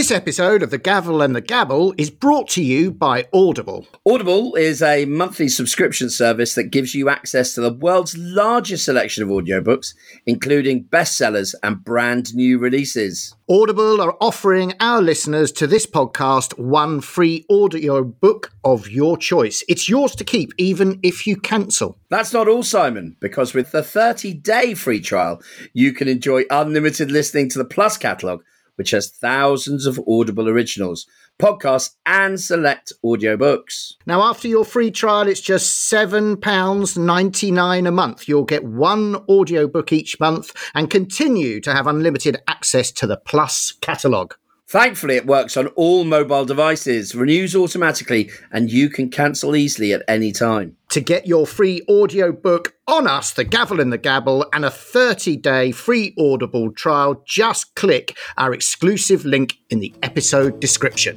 This episode of The Gavel and the Gabble is brought to you by Audible. Audible is a monthly subscription service that gives you access to the world's largest selection of audiobooks, including bestsellers and brand new releases. Audible are offering our listeners to this podcast one free audiobook of your choice. It's yours to keep, even if you cancel. That's not all, Simon, because with the 30 day free trial, you can enjoy unlimited listening to the Plus catalogue which has thousands of Audible originals, podcasts, and select audiobooks. Now, after your free trial, it's just £7.99 a month. You'll get one audiobook each month and continue to have unlimited access to the Plus catalogue. Thankfully, it works on all mobile devices, renews automatically, and you can cancel easily at any time. To get your free audiobook on us, The Gavel and the Gabble, and a 30 day free Audible trial, just click our exclusive link in the episode description.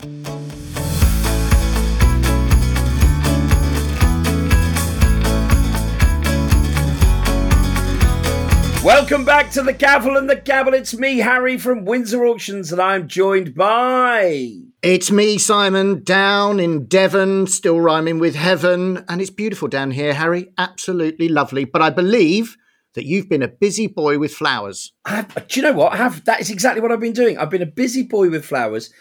Welcome back to the Gavel and the Gabble. It's me, Harry from Windsor Auctions, and I'm joined by. It's me, Simon, down in Devon, still rhyming with heaven. And it's beautiful down here, Harry. Absolutely lovely. But I believe that you've been a busy boy with flowers. Have, do you know what? I have that is exactly what I've been doing. I've been a busy boy with flowers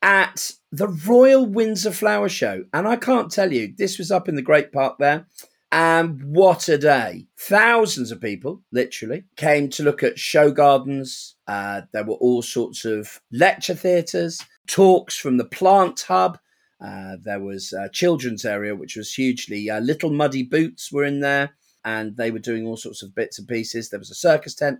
at the Royal Windsor Flower Show. And I can't tell you, this was up in the Great Park there. And what a day. Thousands of people, literally, came to look at show gardens. Uh, there were all sorts of lecture theatres, talks from the plant hub. Uh, there was a children's area, which was hugely. Uh, Little Muddy Boots were in there, and they were doing all sorts of bits and pieces. There was a circus tent.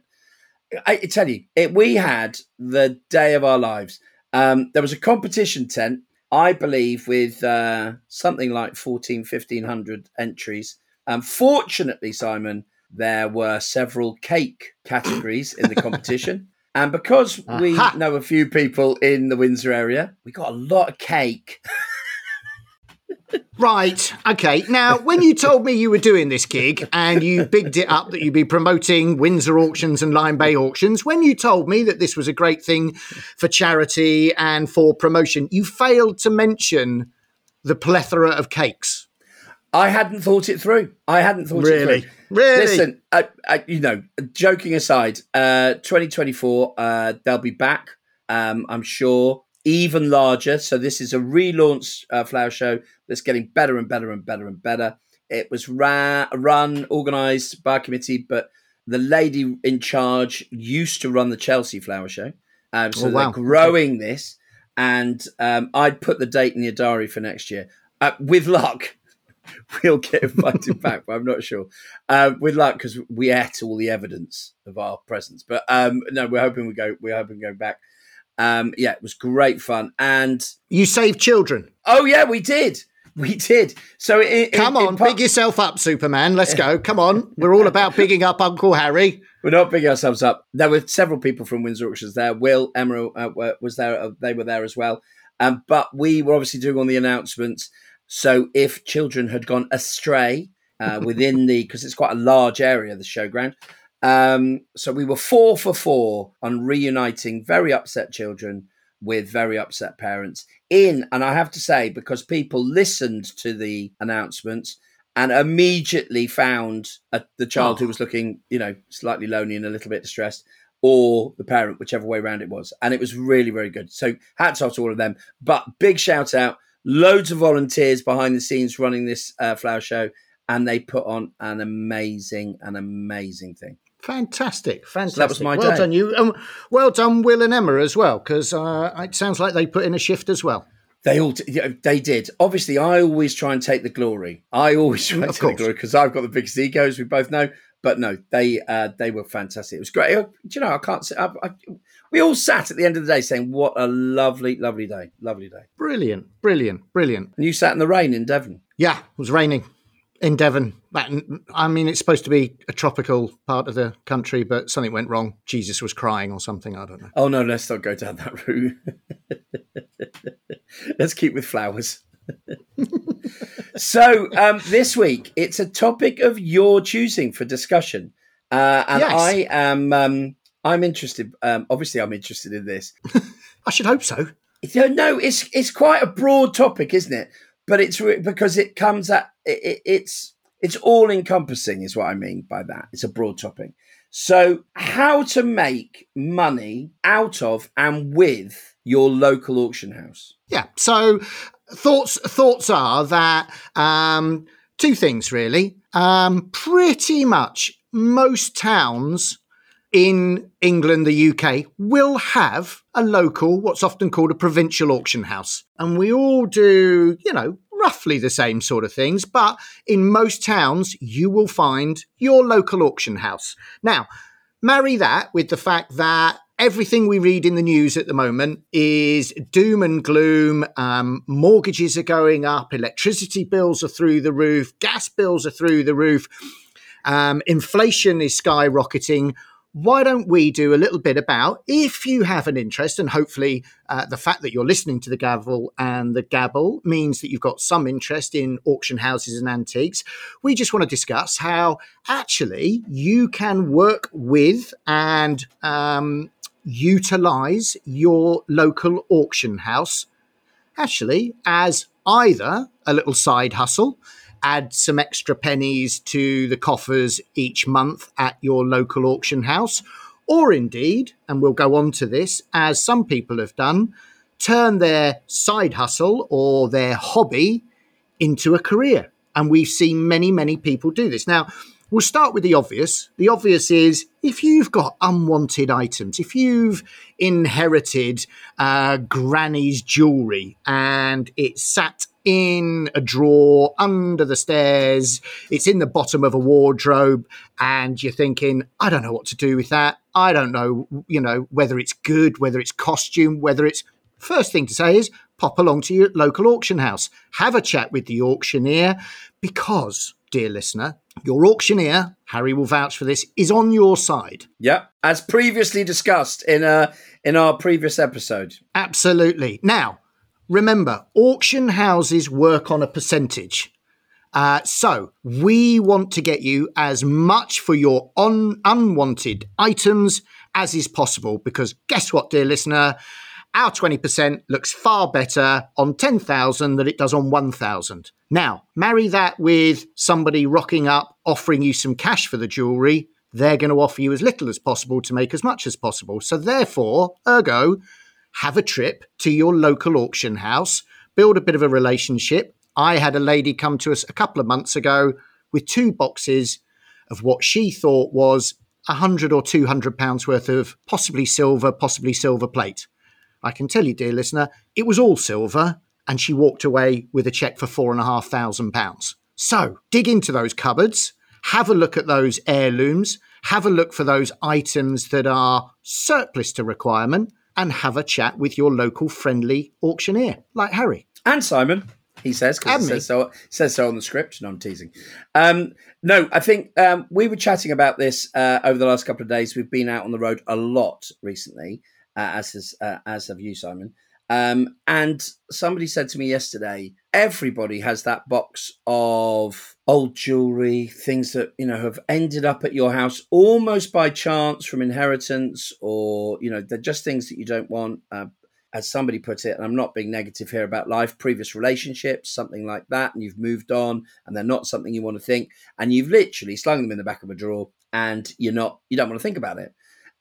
I, I tell you, it, we had the day of our lives. Um, there was a competition tent, I believe, with uh, something like 14, 1500 entries. Unfortunately, Simon, there were several cake categories in the competition. and because we Aha. know a few people in the Windsor area, we got a lot of cake. Right. Okay. Now, when you told me you were doing this gig and you bigged it up that you'd be promoting Windsor auctions and Lyme Bay auctions, when you told me that this was a great thing for charity and for promotion, you failed to mention the plethora of cakes. I hadn't thought it through. I hadn't thought Really? it through. Really? Listen, uh, uh, you know, joking aside, uh, 2024, uh, they'll be back. Um, I'm sure even larger. So this is a relaunch uh, flower show that's getting better and better and better and better. It was ra- run, organised by a committee, but the lady in charge used to run the Chelsea Flower Show. Um, so Oh, wow. they're growing this, and um, I'd put the date in your diary for next year. Uh, with luck, we'll get invited back, but I'm not sure. Um, with luck, because we ate all the evidence of our presence. But um, no, we're hoping we go. We're hoping to go back. Um, yeah, it was great fun, and You saved children. oh yeah, we did, we did. So it, Come on, big yourself up, Superman. Let's go. Come on. We're all about bigging up Uncle Harry. We're not bigging ourselves up. There were several people from Windsor Auctions there. Will and Emma uh, was there. Uh, they were there as well. Um, but we were obviously doing all the announcements. So if children had gone astray uh, within the, because it's quite a large area, the showground. Um, so we were four for four on reuniting very upset children with very upset parents in, and I have to say, because people listened to the announcements and immediately found a, the child who Oh. was looking, you know, slightly lonely and a little bit distressed, or the parent, whichever way around it was. And it was really, very good. So hats off to all of them. But big shout out, loads of volunteers behind the scenes running this uh, flower show, and they put on an amazing, an amazing thing. Fantastic, fantastic. that was my well day. done, you. Um, well done, Will and Emma as well, because uh, it sounds like they put in a shift as well. They all, t- yeah, they did. Obviously, I always try and take the glory. I always try and Of take the glory because I've got the biggest ego, as we both know. But no, they uh, they were fantastic. It was great. Do you know? I can't. Say, I, I, we all sat at the end of the day saying, "What a lovely, lovely day, lovely day." Brilliant, brilliant, brilliant. And you sat in the rain in Devon. Yeah, it was raining in Devon. That, I mean, it's supposed to be a tropical part of the country, but something went wrong. Jesus was crying or something. I don't know. Oh no, let's not go down that route. let's keep with flowers. So um, this week it's a topic of your choosing for discussion, uh, and Yes. I am um, I'm interested. Um, obviously, I'm interested in this. I should hope so. No, it's it's quite a broad topic, isn't it? But it's because it comes at it, it's it's all encompassing, is what I mean by that. It's a broad topic. So, how to make money out of and with your local auction house? Yeah. So, thoughts thoughts are that um, two things really. Um, pretty much most towns in England, the UK, will have a local, what's often called a provincial auction house. And we all do, you know, roughly the same sort of things. But in most towns, you will find your local auction house. Now, marry that with the fact that everything we read in the news at the moment is doom and gloom. Um, mortgages are going up, electricity bills are through the roof, gas bills are through the roof, um, inflation is skyrocketing why don't we do a little bit about if you have an interest, and hopefully uh, the fact that you're listening to the gavel and the gabble means that you've got some interest in auction houses and antiques. We just want to discuss how actually you can work with and um, utilize your local auction house actually as either a little side hustle add some extra pennies to the coffers each month at your local auction house, or indeed, and we'll go on to this, as some people have done, turn their side hustle or their hobby into a career. And we've seen many, many people do this. Now, We'll start with the obvious. The obvious is if you've got unwanted items, if you've inherited uh, granny's jewelry and it's sat in a drawer under the stairs, it's in the bottom of a wardrobe, and you're thinking, I don't know what to do with that. I don't know, you know, whether it's good, whether it's costume, whether it's. First thing to say is pop along to your local auction house, have a chat with the auctioneer, because, dear listener, your auctioneer, Harry will vouch for this, is on your side. Yep, as previously discussed in uh in our previous episode. Absolutely. Now, remember, auction houses work on a percentage. Uh, so we want to get you as much for your un- unwanted items as is possible because guess what, dear listener? Our 20% looks far better on 10,000 than it does on 1,000. Now, marry that with somebody rocking up, offering you some cash for the jewelry. They're going to offer you as little as possible to make as much as possible. So, therefore, ergo, have a trip to your local auction house, build a bit of a relationship. I had a lady come to us a couple of months ago with two boxes of what she thought was a hundred or two hundred pounds worth of possibly silver, possibly silver plate. I can tell you, dear listener, it was all silver, and she walked away with a check for four and a half thousand pounds. So dig into those cupboards, have a look at those heirlooms, have a look for those items that are surplus to requirement, and have a chat with your local friendly auctioneer like Harry. And Simon. He says because says so, says so on the script. No, I'm teasing. Um, no, I think um, we were chatting about this uh, over the last couple of days. We've been out on the road a lot recently, uh, as has, uh, as have you, Simon. Um, and somebody said to me yesterday, everybody has that box of old jewelry, things that you know have ended up at your house almost by chance from inheritance, or you know they're just things that you don't want. Uh, as somebody put it, and I'm not being negative here about life, previous relationships, something like that, and you've moved on, and they're not something you want to think, and you've literally slung them in the back of a drawer, and you're not, you don't want to think about it.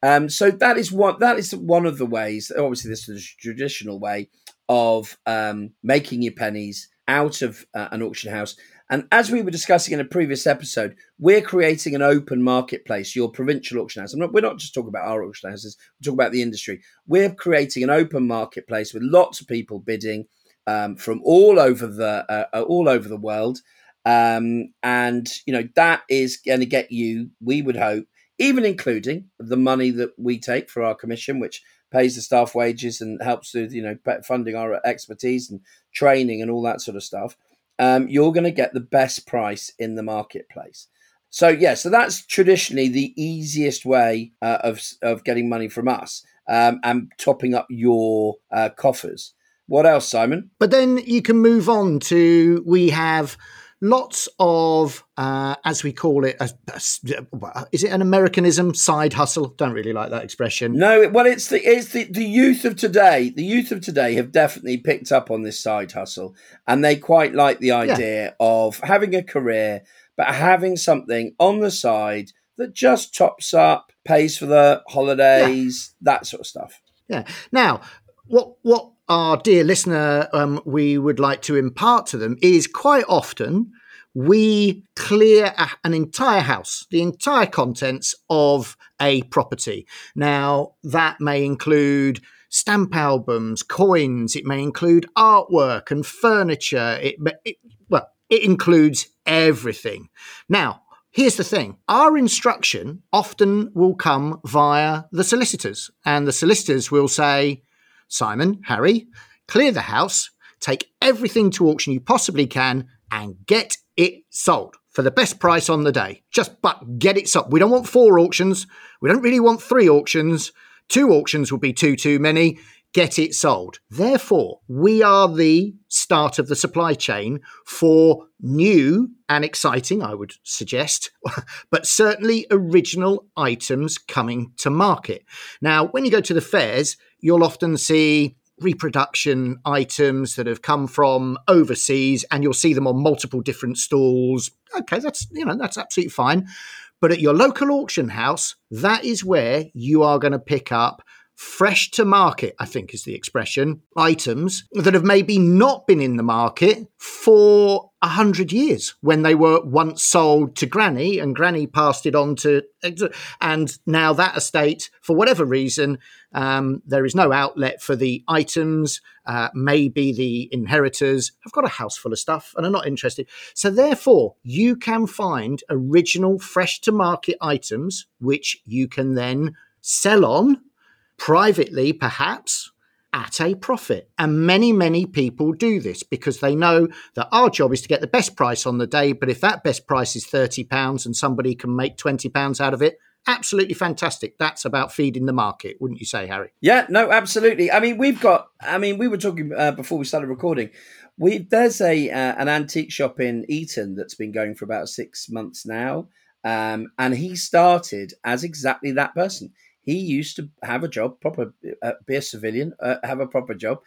Um, so that is one that is one of the ways. Obviously, this is a traditional way of um, making your pennies out of uh, an auction house. And as we were discussing in a previous episode, we're creating an open marketplace, your provincial auction house. Not, we're not just talking about our auction houses, we're about the industry. We're creating an open marketplace with lots of people bidding um, from all over the uh, uh all over the world. Um, and you know that is going to get you, we would hope, even including the money that we take for our commission, which pays the staff wages and helps with you know funding our expertise and training and all that sort of stuff. Um, you're going to get the best price in the marketplace. So yeah, so that's traditionally the easiest way uh, of of getting money from us um, and topping up your uh, coffers. What else, Simon? But then you can move on to we have lots of, uh, as we call it, a, a, is it an Americanism side hustle? Don't really like that expression. No, well, it's the it's the, the youth of today. The youth of today have definitely picked up on this side hustle, and they quite like the idea yeah. of having a career, but having something on the side that just tops up, pays for the holidays, yeah. that sort of stuff. Yeah. Now, what what our dear listener um, we would like to impart to them is quite often we clear a, an entire house, the entire contents of a property. Now, that may include stamp albums, coins, it may include artwork and furniture. It, it well, it includes everything. Now, Here's the thing our instruction often will come via the solicitors, and the solicitors will say, Simon, Harry, clear the house, take everything to auction you possibly can, and get it sold for the best price on the day. Just but get it sold. We don't want four auctions. We don't really want three auctions. Two auctions would be too too many get it sold. Therefore, we are the start of the supply chain for new and exciting, I would suggest, but certainly original items coming to market. Now, when you go to the fairs, you'll often see reproduction items that have come from overseas and you'll see them on multiple different stalls. Okay, that's you know, that's absolutely fine. But at your local auction house, that is where you are going to pick up fresh to market, I think is the expression, items that have maybe not been in the market for a hundred years when they were once sold to Granny and Granny passed it on to, and now that estate, for whatever reason, um, there is no outlet for the items. Uh, maybe the inheritors have got a house full of stuff and are not interested. So, therefore, you can find original, fresh to market items which you can then sell on privately, perhaps at a profit. And many, many people do this because they know that our job is to get the best price on the day. But if that best price is £30 and somebody can make £20 out of it, absolutely fantastic. That's about feeding the market, wouldn't you say, Harry? Yeah, no, absolutely. I mean, we've got, I mean, we were talking uh, before we started recording. We There's a uh, an antique shop in Eton that's been going for about six months now. Um, and he started as exactly that person he used to have a job, proper, uh, be a civilian, uh, have a proper job,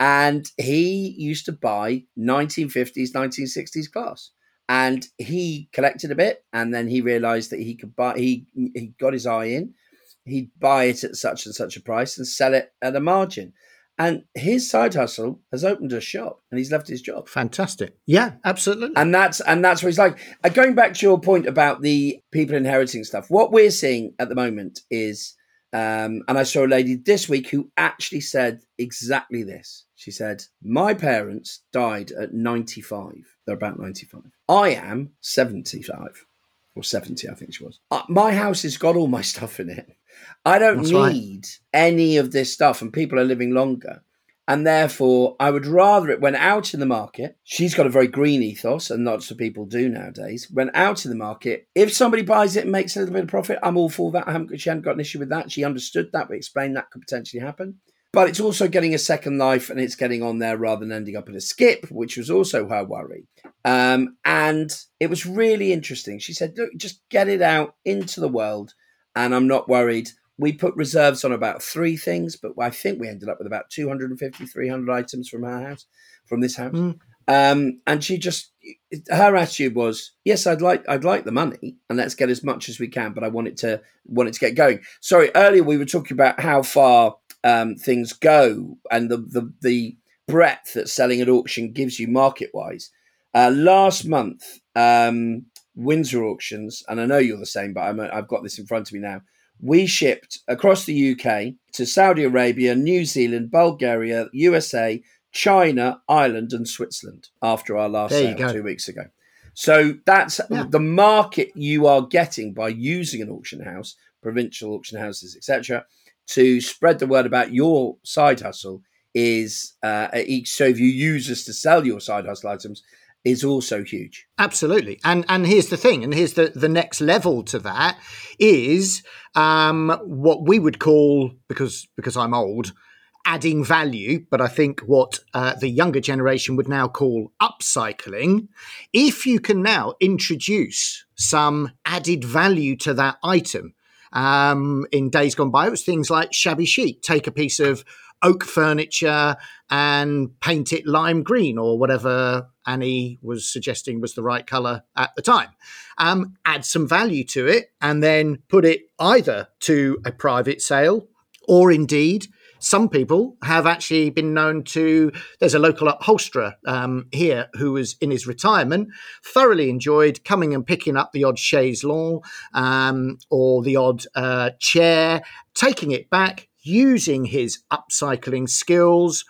and he used to buy 1950s, 1960s glass. And he collected a bit, and then he realised that he could buy. He he got his eye in. He'd buy it at such and such a price and sell it at a margin. And his side hustle has opened a shop, and he's left his job. Fantastic. Yeah, absolutely. And that's and that's what he's like. Uh, going back to your point about the people inheriting stuff, what we're seeing at the moment is um, and I saw a lady this week who actually said exactly this. She said, My parents died at 95. They're about 95. I am 75 or 70, I think she was. Uh, my house has got all my stuff in it. I don't That's need right. any of this stuff, and people are living longer. And therefore, I would rather it went out in the market. She's got a very green ethos, and lots of people do nowadays. Went out in the market. If somebody buys it and makes a little bit of profit, I'm all for that. I haven't, she hadn't got an issue with that. She understood that, We explained that could potentially happen. But it's also getting a second life and it's getting on there rather than ending up in a skip, which was also her worry. Um, and it was really interesting. She said, Look, just get it out into the world, and I'm not worried we put reserves on about three things, but I think we ended up with about 250, 300 items from her house, from this house. Mm. Um, and she just, her attitude was, yes, I'd like, I'd like the money, and let's get as much as we can, but I want it to, want it to get going. Sorry, earlier we were talking about how far um, things go and the, the the breadth that selling at auction gives you market wise. Uh, last month, um, Windsor auctions, and I know you're the same, but I'm, I've got this in front of me now we shipped across the UK to Saudi Arabia, New Zealand, Bulgaria, USA, China, Ireland, and Switzerland after our last sale two weeks ago. So that's yeah. the market you are getting by using an auction house, provincial auction houses, etc., to spread the word about your side hustle. Is uh, so if you use us to sell your side hustle items, is also huge. Absolutely. And and here's the thing, and here's the, the next level to that is um, what we would call, because because I'm old, adding value, but I think what uh, the younger generation would now call upcycling, if you can now introduce some added value to that item. Um, in days gone by, it was things like shabby chic. Take a piece of oak furniture and paint it lime green or whatever Annie was suggesting was the right color at the time. Um, add some value to it and then put it either to a private sale or indeed some people have actually been known to. There's a local upholsterer um, here who was in his retirement, thoroughly enjoyed coming and picking up the odd chaise longue um, or the odd uh, chair, taking it back, using his upcycling skills,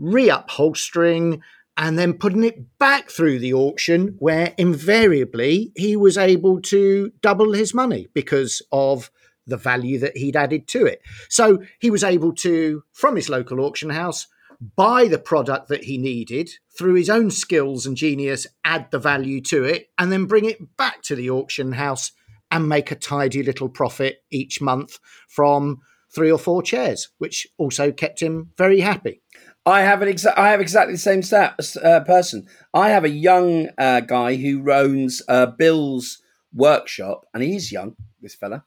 reupholstering, and then putting it back through the auction, where invariably he was able to double his money because of the value that he'd added to it. So he was able to, from his local auction house, buy the product that he needed through his own skills and genius, add the value to it, and then bring it back to the auction house and make a tidy little profit each month from three or four chairs, which also kept him very happy. I have an exa- I have exactly the same stat, uh, person. I have a young uh, guy who owns uh, Bill's workshop, and he's young, this fella,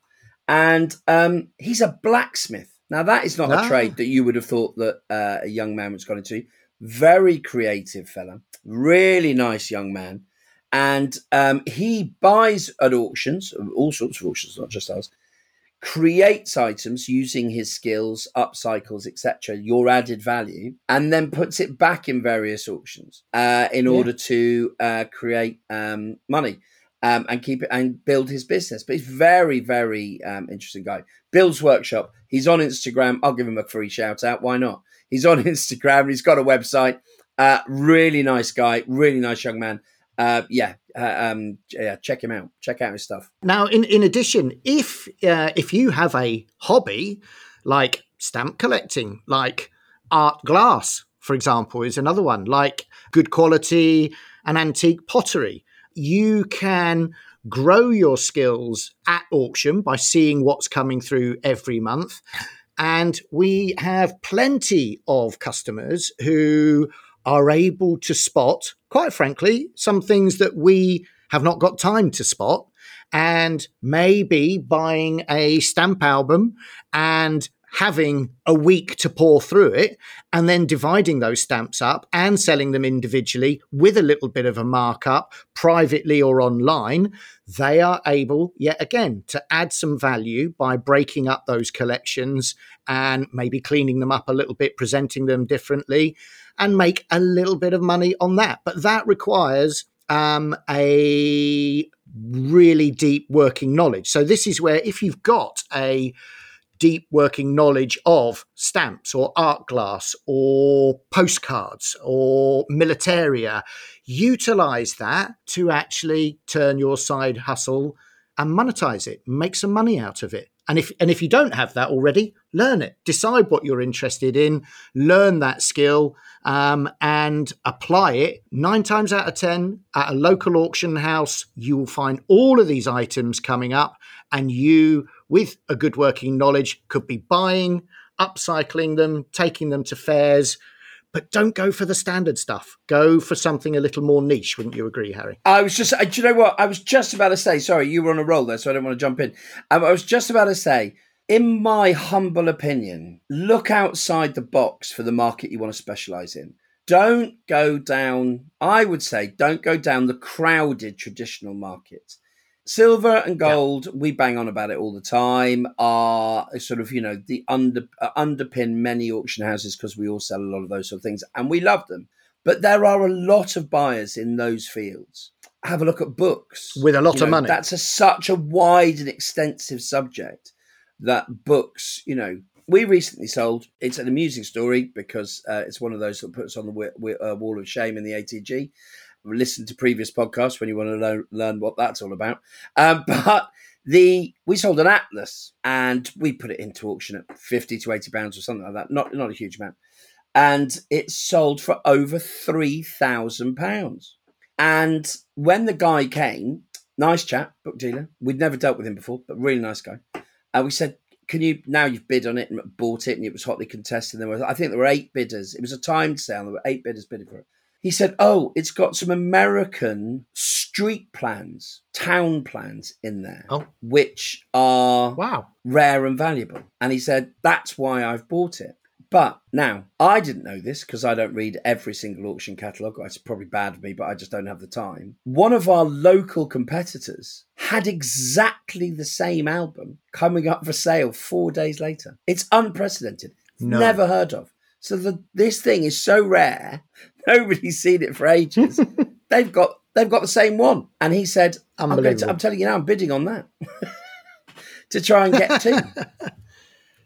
and um, he's a blacksmith. Now that is not ah. a trade that you would have thought that uh, a young man was going to. Very creative fella, really nice young man, and um, he buys at auctions, all sorts of auctions, not just ours, creates items using his skills, upcycles, etc., your added value, and then puts it back in various auctions uh, in yeah. order to uh, create um, money. Um, and keep it and build his business. But he's very, very um, interesting guy. Bill's workshop. He's on Instagram. I'll give him a free shout out. Why not? He's on Instagram. He's got a website. Uh, really nice guy. Really nice young man uh, yeah, uh, um, yeah, check him out. Check out his stuff. Now, in in addition, if uh, if you have a hobby like stamp collecting, like art glass, for example, is another one, like good quality and antique pottery, you can grow your skills at auction by seeing what's coming through every month. And we have plenty of customers who are able to spot, quite frankly, some things that we have not got time to spot. And maybe buying a stamp album and having a week to pour through it and then dividing those stamps up and selling them individually with a little bit of a markup privately or online, they are able, yet again, to add some value by breaking up those collections and maybe cleaning them up a little bit, presenting them differently, and make a little bit of money on that. But that requires um, a really deep working knowledge. So, this is where if you've got a deep working knowledge of stamps or art glass or postcards or militaria, utilize that to actually turn your side hustle and monetize it, make some money out of it. And if and if you don't have that already, learn it. Decide what you're interested in, learn that skill, um, and apply it. Nine times out of ten, at a local auction house, you will find all of these items coming up, and you with a good working knowledge could be buying, upcycling them, taking them to fairs. But don't go for the standard stuff. Go for something a little more niche. Wouldn't you agree, Harry? I was just, uh, do you know what? I was just about to say, sorry, you were on a roll there, so I don't want to jump in. I was just about to say, in my humble opinion, look outside the box for the market you want to specialize in. Don't go down, I would say, don't go down the crowded traditional market. Silver and gold, yeah. we bang on about it all the time, are sort of, you know, the under uh, underpin many auction houses because we all sell a lot of those sort of things and we love them. But there are a lot of buyers in those fields. Have a look at books. With a lot you of know, money. That's a, such a wide and extensive subject that books, you know, we recently sold. It's an amusing story because uh, it's one of those that puts on the w- w- uh, wall of shame in the ATG listen to previous podcasts when you want to learn, learn what that's all about. Um, but the we sold an Atlas and we put it into auction at 50 to 80 pounds or something like that. Not not a huge amount. And it sold for over three thousand pounds. And when the guy came, nice chap, book dealer, we'd never dealt with him before, but really nice guy. Uh, we said, can you now you've bid on it and bought it and it was hotly contested. There was, I think there were eight bidders. It was a timed sale. There were eight bidders bidding for it. He said, "Oh, it's got some American street plans, town plans in there, Oh. which are Wow. rare and valuable." And he said, "That's why I've bought it." But now I didn't know this because I don't read every single auction catalogue. It's probably bad of me, but I just don't have the time. One of our local competitors had exactly the same album coming up for sale four days later. It's unprecedented. No. Never heard of. So the, this thing is so rare. Nobody's seen it for ages. they've got they've got the same one. And he said, I'm, to, I'm telling you now, I'm bidding on that to try and get two.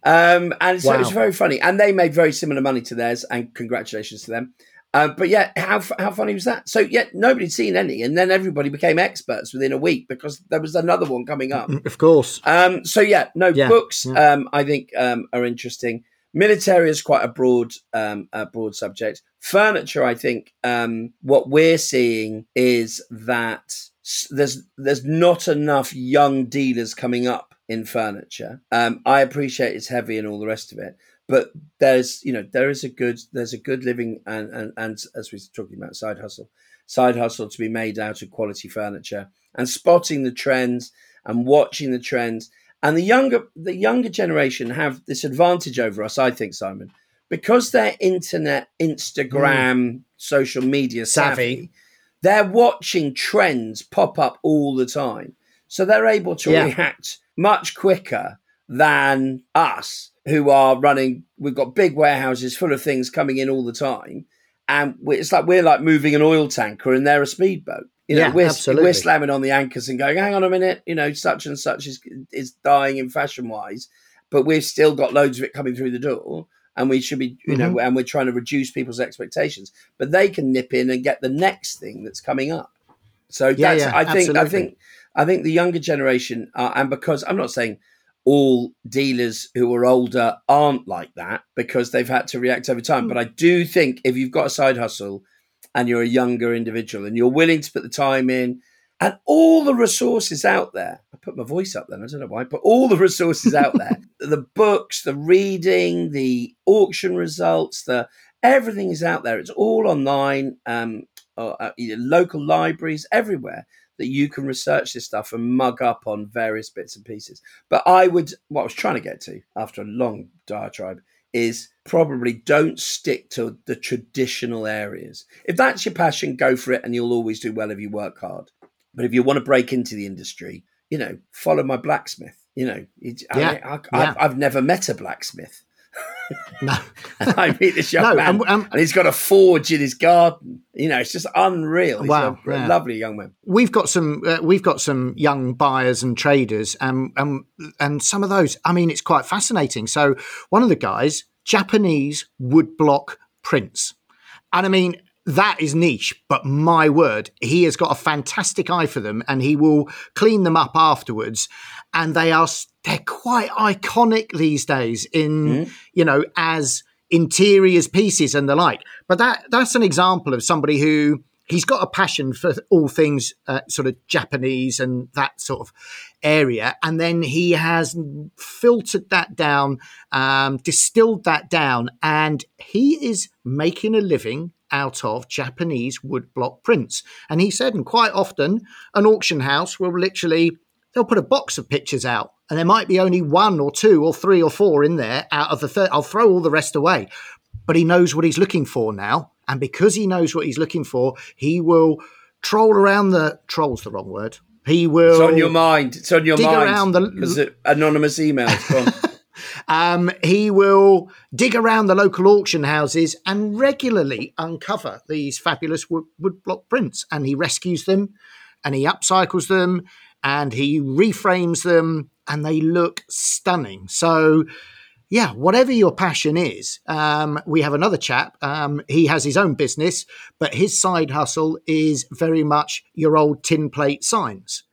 Um, and so it was very funny, and they made very similar money to theirs. And congratulations to them. Uh, but yeah, how how funny was that? So yeah, nobody'd seen any, and then everybody became experts within a week because there was another one coming up. Of course. Um, so yeah, no Yeah, books. yeah. Um, I think um, are interesting. Military is quite a broad, um, a broad subject. Furniture, I think, um, what we're seeing is that there's there's not enough young dealers coming up in furniture. Um, I appreciate it's heavy and all the rest of it, but there's you know there is a good there's a good living and and, and as we were talking about side hustle, side hustle to be made out of quality furniture and spotting the trends and watching the trends. And the younger the younger generation have this advantage over us, I think, Simon, because they're internet, Instagram, hmm. social media savvy. Savvy. They're watching trends pop up all the time, so they're able to Yeah. react much quicker than us, who are running. We've got big warehouses full of things coming in all the time, and it's like we're like moving an oil tanker, and they're a speedboat. You know, Yeah, we're, absolutely. we're slamming on the anchors and going, hang on a minute, you know, such and such is is dying in fashion wise, but we've still got loads of it coming through the door. And we should be, you know, Mm-hmm. and we're trying to reduce people's expectations, but they can nip in and get the next thing that's coming up. So Yeah, that's, yeah, I think, I think, I think the younger generation, are, and because I'm not saying all dealers who are older aren't like that because they've had to react over time. But I do think if you've got a side hustle and you're a younger individual and you're willing to put the time in and all the resources out there, I put my voice up then, I don't know why, but all the resources out there, the books, the reading, the auction results, the everything is out there. It's all online, um, or, uh, local libraries, everywhere that you can research this stuff and mug up on various bits and pieces. But I would, what I was trying to get to after a long diatribe is probably don't stick to the traditional areas. If that's your passion, go for it, and you'll always do well if you work hard. But if you want to break into the industry, you know, follow my blacksmith. You know, it, Yeah, I, I, yeah. I've, I've never met a blacksmith. No. And I meet this young No, man, and- and- and he's got a forge in his garden. You know, it's just unreal. He's Wow, a yeah. lovely young man. we've got some uh, we've got some young buyers and traders and um, and some of those i mean it's quite fascinating so one of the guys japanese woodblock prints and i mean that is niche but my word he has got a fantastic eye for them and he will clean them up afterwards and they are they're quite iconic these days in you know as interiors pieces and the like but that that's an example of somebody who he's got a passion for all things uh, sort of Japanese and that sort of area. And then he has filtered that down, um, distilled that down, and he is making a living out of Japanese woodblock prints. And he said, and quite often, an auction house will literally they'll put a box of pictures out. And there might be only one or two or three or four in there out of the third. I'll throw all the rest away but he knows what he's looking for now. And because he knows what he's looking for, he will troll around the troll's the wrong word. He will It's on your mind. It's on your dig mind. around the- anonymous emails. Um, he will dig around the local auction houses and regularly uncover these fabulous wood, woodblock prints. And he rescues them and he upcycles them and he reframes them and they look stunning. So, yeah, whatever your passion is, um, we have another chap. Um, he has his own business, but his side hustle is very much your old tin plate signs.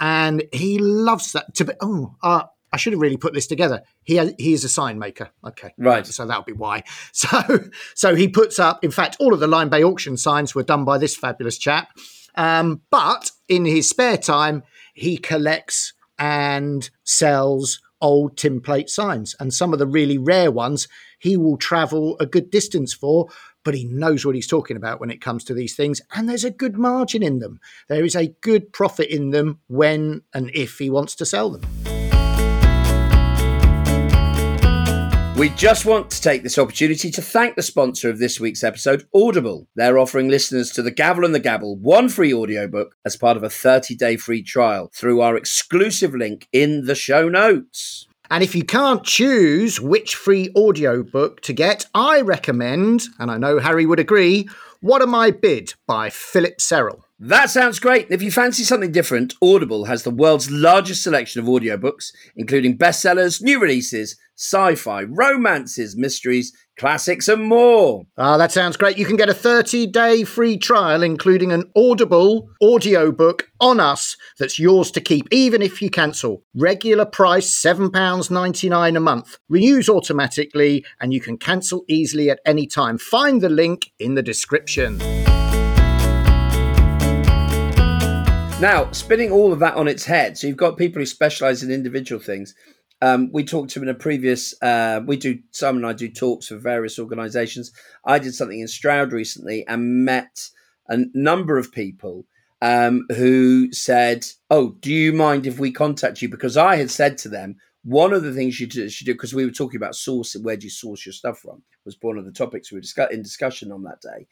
And he loves that. To be, oh, uh, I should have really put this together. He has, he is a sign maker. Okay, Right. So that'll be why. So so he puts up. In fact, all of the Lyme Bay auction signs were done by this fabulous chap. Um, but in his spare time, he collects and sells old tinplate signs. And some of the really rare ones, he will travel a good distance for, but he knows what he's talking about when it comes to these things. And there's a good margin in them. There is a good profit in them when and if he wants to sell them. We just want to take this opportunity to thank the sponsor of this week's episode, Audible. They're offering listeners to The Gavel and the Gabble one free audiobook as part of a 30 day free trial through our exclusive link in the show notes. And if you can't choose which free audiobook to get, I recommend, and I know Harry would agree, What Am I Bid by Philip Serrell. That sounds great. If you fancy something different, Audible has the world's largest selection of audiobooks, including bestsellers, new releases, sci fi, romances, mysteries, classics, and more. Ah, that sounds great. You can get a 30 day free trial, including an Audible audiobook on us that's yours to keep, even if you cancel. Regular price £7.99 a month. Renews automatically, and you can cancel easily at any time. Find the link in the description. Now, spinning all of that on its head, so you've got people who specialize in individual things. Um, we talked to in a previous. Uh, we do Simon and I do talks for various organisations. I did something in Stroud recently and met a number of people um, who said, "Oh, do you mind if we contact you?" Because I had said to them, one of the things you should do, because we were talking about sourcing, where do you source your stuff from, was one of the topics we were in discussion on that day.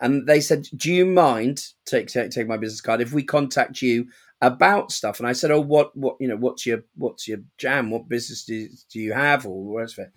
And they said, "Do you mind take, take take my business card if we contact you about stuff?" And I said, "Oh, what what you know? What's your what's your jam? What business do, do you have, or what's it?"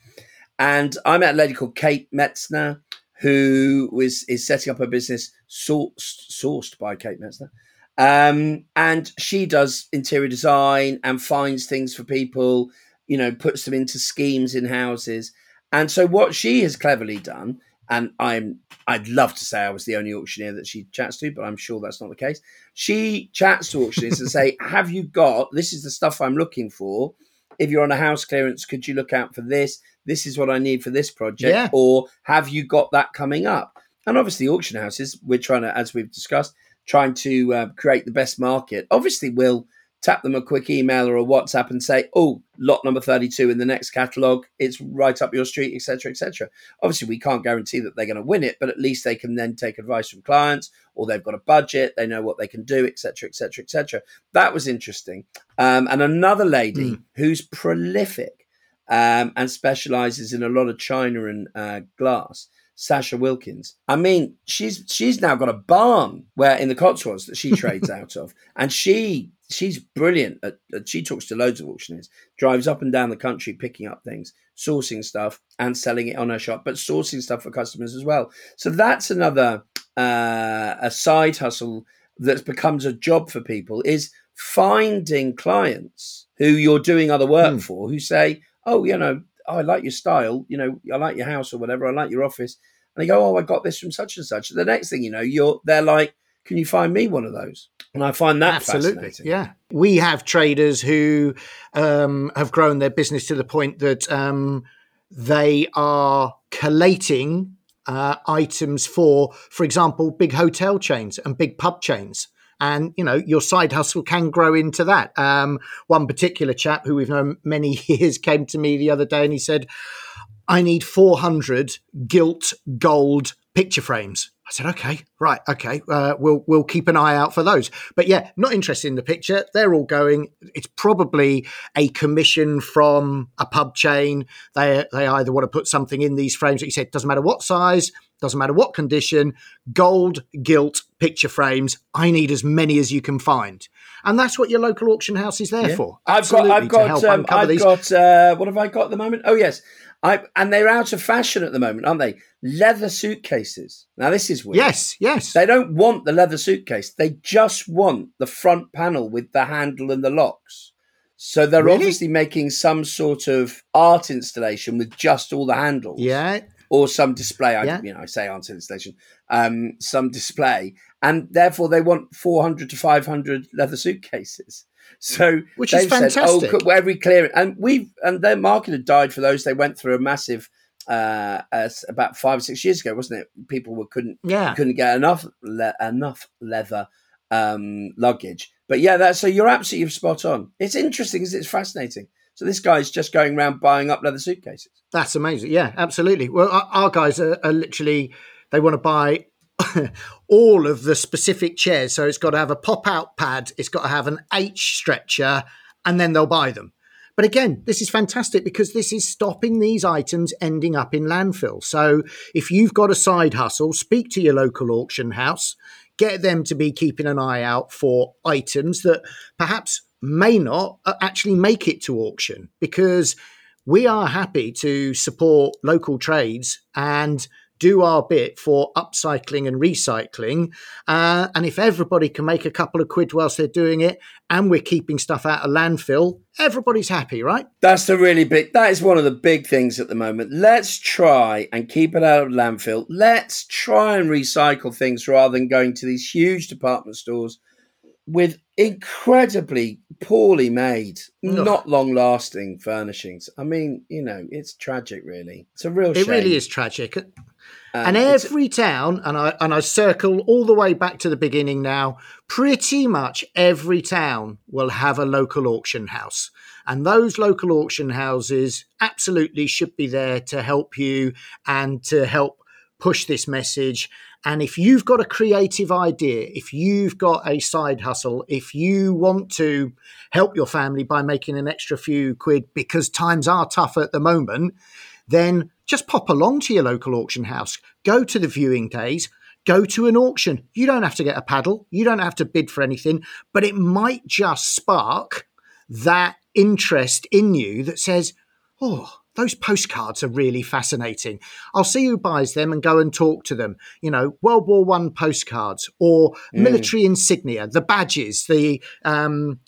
And I met a lady called Kate Metzner, who was is setting up a business sourced sourced by Kate Metzner. Um, and she does interior design and finds things for people, you know, puts them into schemes in houses. And so what she has cleverly done and I'm I'd love to say I was the only auctioneer that she chats to, but I'm sure that's not the case. She chats to auctioneers and say, "Have you got this? Is the stuff I'm looking for? If you're on a house clearance, could you look out for this? This is what I need for this project, Yeah. or have you got that coming up?" And obviously, auction houses, we're trying to, as we've discussed, trying to uh, create the best market. Obviously, we'll tap them a quick email or a WhatsApp and say, "Oh, lot number thirty-two in the next catalogue. It's right up your street, etc., etc." Obviously, we can't guarantee that they're going to win it, but at least they can then take advice from clients, or they've got a budget, they know what they can do, etc., etc., etc. That was interesting. Um, and another lady who's prolific um, and specializes in a lot of china and uh, glass. Sasha Wilkins. I mean, she's she's now got a barn where in the Cotswolds that she trades out of, and she she's brilliant. At, at- she talks to loads of auctioneers, drives up and down the country picking up things, sourcing stuff, and selling it on her shop, but sourcing stuff for customers as well. So that's another uh, a side hustle that becomes a job for people is finding clients who you're doing other work Hmm. for who say, "Oh, you know, I like your style. You know, I like your house or whatever. I like your office." And they go, "Oh, I got this from such and such." The next thing you know, you're they're like, "Can you find me one of those?" And I find that Absolutely. Yeah. We have traders who um, have grown their business to the point that um, they are collating uh, items for, for example, big hotel chains and big pub chains. And you know your side hustle can grow into that. Um, one particular chap who we've known many years came to me the other day and he said, "I need 400 gilt gold picture frames." I said, "Okay, right, okay, uh, we'll we'll keep an eye out for those." But yeah, not interested in the picture. They're all going. It's probably a commission from a pub chain. They they either want to put something in these frames that he said doesn't matter what size, doesn't matter what condition, gold gilt picture frames. I need as many as you can find, and that's what your local auction house is there Yeah. for. I've got, Absolutely, I've got, um, I've these. got. Uh, what have I got at the moment? Oh yes, I and they're out of fashion at the moment, aren't they? Leather suitcases. Now this is weird. Yes, yes. They don't want the leather suitcase. They just want the front panel with the handle and the locks. So they're Really? obviously making some sort of art installation with just all the handles. yeah, Or some display. I, Yeah. You know, I say art installation. Um, some display, and therefore they want four hundred to five hundred leather suitcases. So Which is they've said, fantastic. oh, every clearance, and we've and their market had died for those. They went through a massive. Uh, uh, about five or six years ago, wasn't it? People were couldn't yeah. couldn't get enough le- enough leather um, luggage. But yeah, that's so you're absolutely spot on. It's interesting, is? It's fascinating. So this guy's just going around buying up leather suitcases. That's amazing. Yeah, absolutely. Well, our, our guys are, are literally they want to buy all of the specific chairs. So it's got to have a pop out pad, it's got to have an H stretcher, and then they'll buy them. But again, this is fantastic because this is stopping these items ending up in landfill. So if you've got a side hustle, speak to your local auction house, get them to be keeping an eye out for items that perhaps may not uh, actually make it to auction because we are happy to support local trades and do our bit for upcycling and recycling. Uh, and if everybody can make a couple of quid whilst they're doing it, and we're keeping stuff out of landfill, everybody's happy, right? That's the really big. That is one of the big things at the moment. Let's try and keep it out of landfill. Let's try and recycle things rather than going to these huge department stores with incredibly poorly made, Ugh. not long lasting furnishings. I mean, you know, it's tragic, really. It's a real It really is tragic. Um, and every town, and I and I circle all the way back to the beginning now. Pretty much every town will have a local auction house, and those local auction houses absolutely should be there to help you and to help push this message and if you've got a creative idea, if you've got a side hustle, if you want to help your family by making an extra few quid because times are tough at the moment, then just pop along to your local auction house, go to the viewing days, go to an auction. You don't have to get a paddle, you don't have to bid for anything, but it might just spark that interest in you that says, oh, those postcards are really fascinating. I'll see who buys them and go and talk to them. You know, World War One postcards or mm. military insignia, the badges, the um,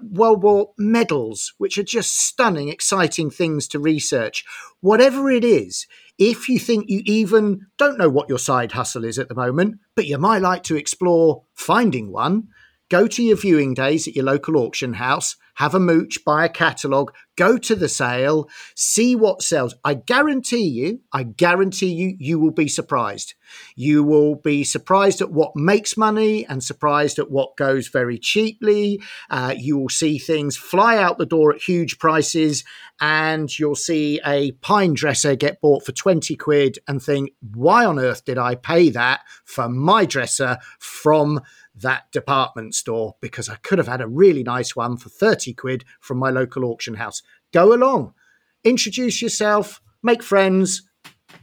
World War medals, which are just stunning, exciting things to research. Whatever it is, if you think you even don't know what your side hustle is at the moment, but you might like to explore finding one, go to your viewing days at your local auction house, have a mooch, buy a catalogue, go to the sale, see what sells. I guarantee you, I guarantee you, you will be surprised. You will be surprised at what makes money and surprised at what goes very cheaply. Uh, you will see things fly out the door at huge prices, and you'll see a pine dresser get bought for 20 quid and think, why on earth did I pay that for my dresser from that department store because I could have had a really nice one for 30 quid from my local auction house. Go along, introduce yourself, make friends,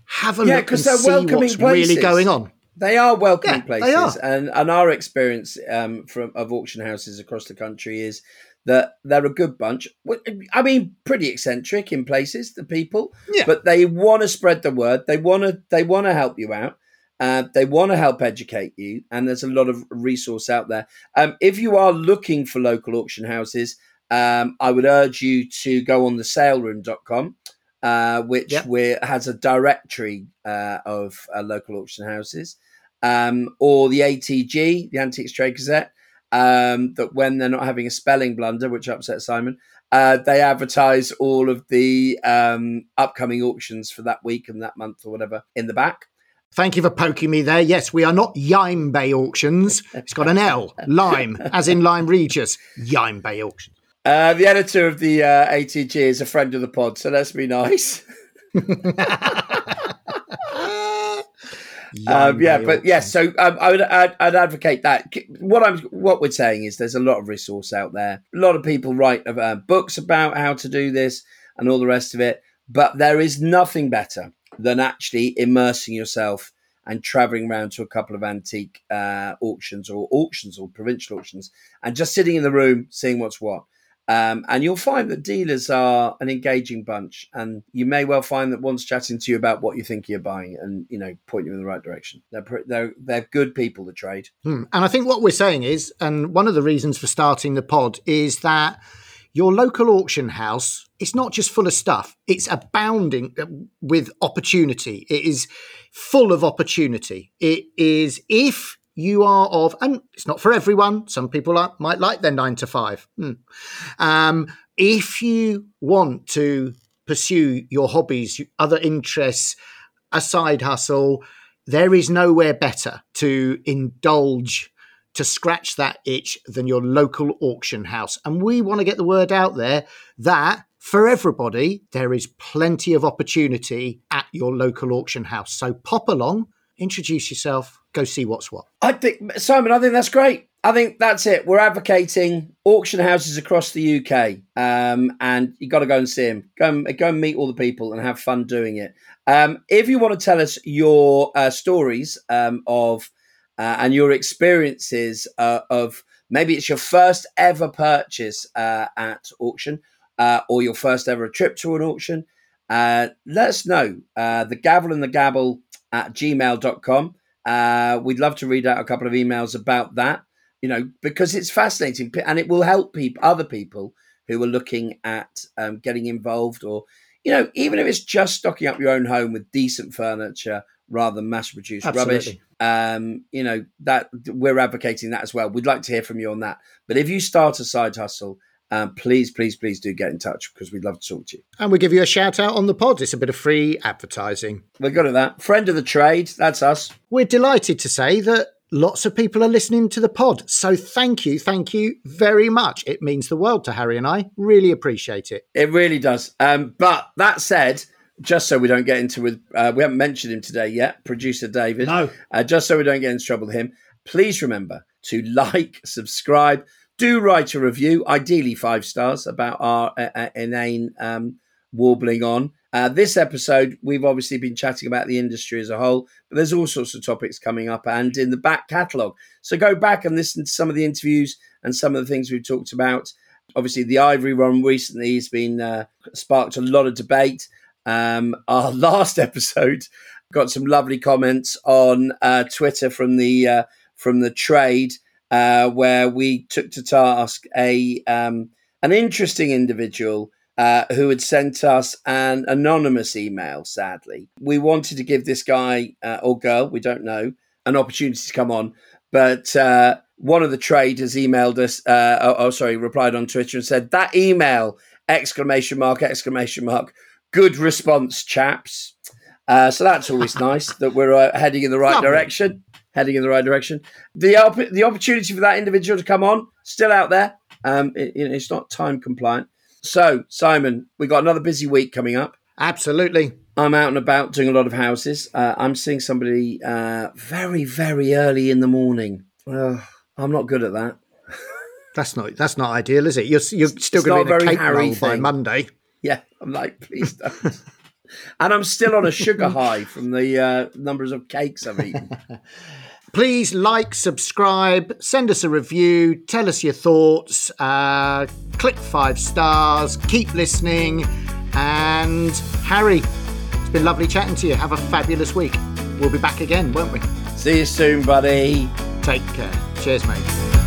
have a yeah, look and they're see what's places. really going on. They are welcoming yeah, places, and and our experience um, from of auction houses across the country is that they're a good bunch. I mean, pretty eccentric in places, the people, yeah. but they want to spread the word. They want to they want to help you out. Uh, they want to help educate you, and there's a lot of resource out there. Um, if you are looking for local auction houses, um, I would urge you to go on the saleroom.com, uh, which yep. has a directory uh, of uh, local auction houses, um, or the ATG, the Antiques Trade Gazette, um, that when they're not having a spelling blunder, which upsets Simon, uh, they advertise all of the um, upcoming auctions for that week and that month or whatever in the back. Thank you for poking me there. Yes, we are not Yime Bay Auctions. It's got an L, Lyme, as in Lyme Regis. Yime Bay Auctions. Uh, the editor of the uh, ATG is a friend of the pod, so let's be nice. um, yeah, but yes. Yeah, so um, I would I'd, I'd, advocate that. What I'm what we're saying is there's a lot of resource out there. A lot of people write uh, books about how to do this and all the rest of it, but there is nothing better than actually immersing yourself and traveling around to a couple of antique uh, auctions or auctions or provincial auctions and just sitting in the room seeing what's what. Um, and you'll find that dealers are an engaging bunch, and you may well find that one's chatting to you about what you think you're buying, and you know, point you in the right direction. They're they're they're good people to trade. Hmm. And I think what we're saying is, and one of the reasons for starting the pod is that your local auction house is not just full of stuff, it's abounding with opportunity. It is full of opportunity. It is if you are of, and it's not for everyone, some people are, might like their nine to five. Hmm. Um, if you want to pursue your hobbies, other interests, a side hustle, there is nowhere better to indulge to scratch that itch than your local auction house. And we want to get the word out there that for everybody, there is plenty of opportunity at your local auction house. So pop along, introduce yourself, go see what's what. I think, Simon, I think that's great. I think that's it. We're advocating auction houses across the UK, um, and you've got to go and see them. Go and, go and meet all the people and have fun doing it. Um, if you want to tell us your uh, stories um, of uh, and your experiences uh, of maybe it's your first ever purchase uh, at auction uh, or your first ever trip to an auction, uh, let us know. the gavel and the gabble at gmail.com. we'd love to read out a couple of emails about that you know, because it's fascinating and it will help people, other people who are looking at um, getting involved or, you know, even if it's just stocking up your own home with decent furniture rather than mass produced rubbish. Um, you know, that we're advocating that as well. We'd like to hear from you on that. But if you start a side hustle, um, please, please, please do get in touch because we'd love to talk to you. And we give you a shout out on the pod. It's a bit of free advertising. We're good at that. Friend of the trade, that's us. We're delighted to say that lots of people are listening to the pod. So thank you, thank you very much. It means the world to Harry and I. Really appreciate it. It really does. Um, but that said, just so we don't get into with, uh, we haven't mentioned him today yet, producer David. No. Uh, just so we don't get into trouble with him, please remember to like, subscribe, do write a review, ideally five stars, about our uh, uh inane um, warbling on. Uh, this episode, we've obviously been chatting about the industry as a whole, but there's all sorts of topics coming up and in the back catalogue. So go back and listen to some of the interviews and some of the things we've talked about. Obviously, the Ivory Run recently has been uh, sparked a lot of debate. Um, our last episode got some lovely comments on uh, Twitter from the uh, from the trade, uh, where we took to task a um, an interesting individual uh, who had sent us an anonymous email, sadly. We wanted to give this guy uh, or girl, we don't know, an opportunity to come on. But uh, one of the traders emailed us, uh, oh, oh, sorry, replied on Twitter and said, that email, exclamation mark, exclamation mark, good response, chaps. Uh, so that's always nice that we're uh, heading in the right Lovely. direction. Heading in the right direction. The op- the opportunity for that individual to come on still out there. Um, it, it's not time compliant. So, Simon, we got another busy week coming up. Absolutely. I'm out and about doing a lot of houses. Uh, I'm seeing somebody uh, very, very early in the morning. Uh, I'm not good at that. That's not that's not ideal, is it? You're you're still going to be in a cake roll by Monday. Yeah, I'm like, please don't. and I'm still on a sugar high from the uh, numbers of cakes I've eaten. Please like, subscribe, send us a review, tell us your thoughts, uh, click five stars, keep listening. And Harry, it's been lovely chatting to you. Have a fabulous week. We'll be back again, won't we? See you soon, buddy. Take care. Cheers, mate.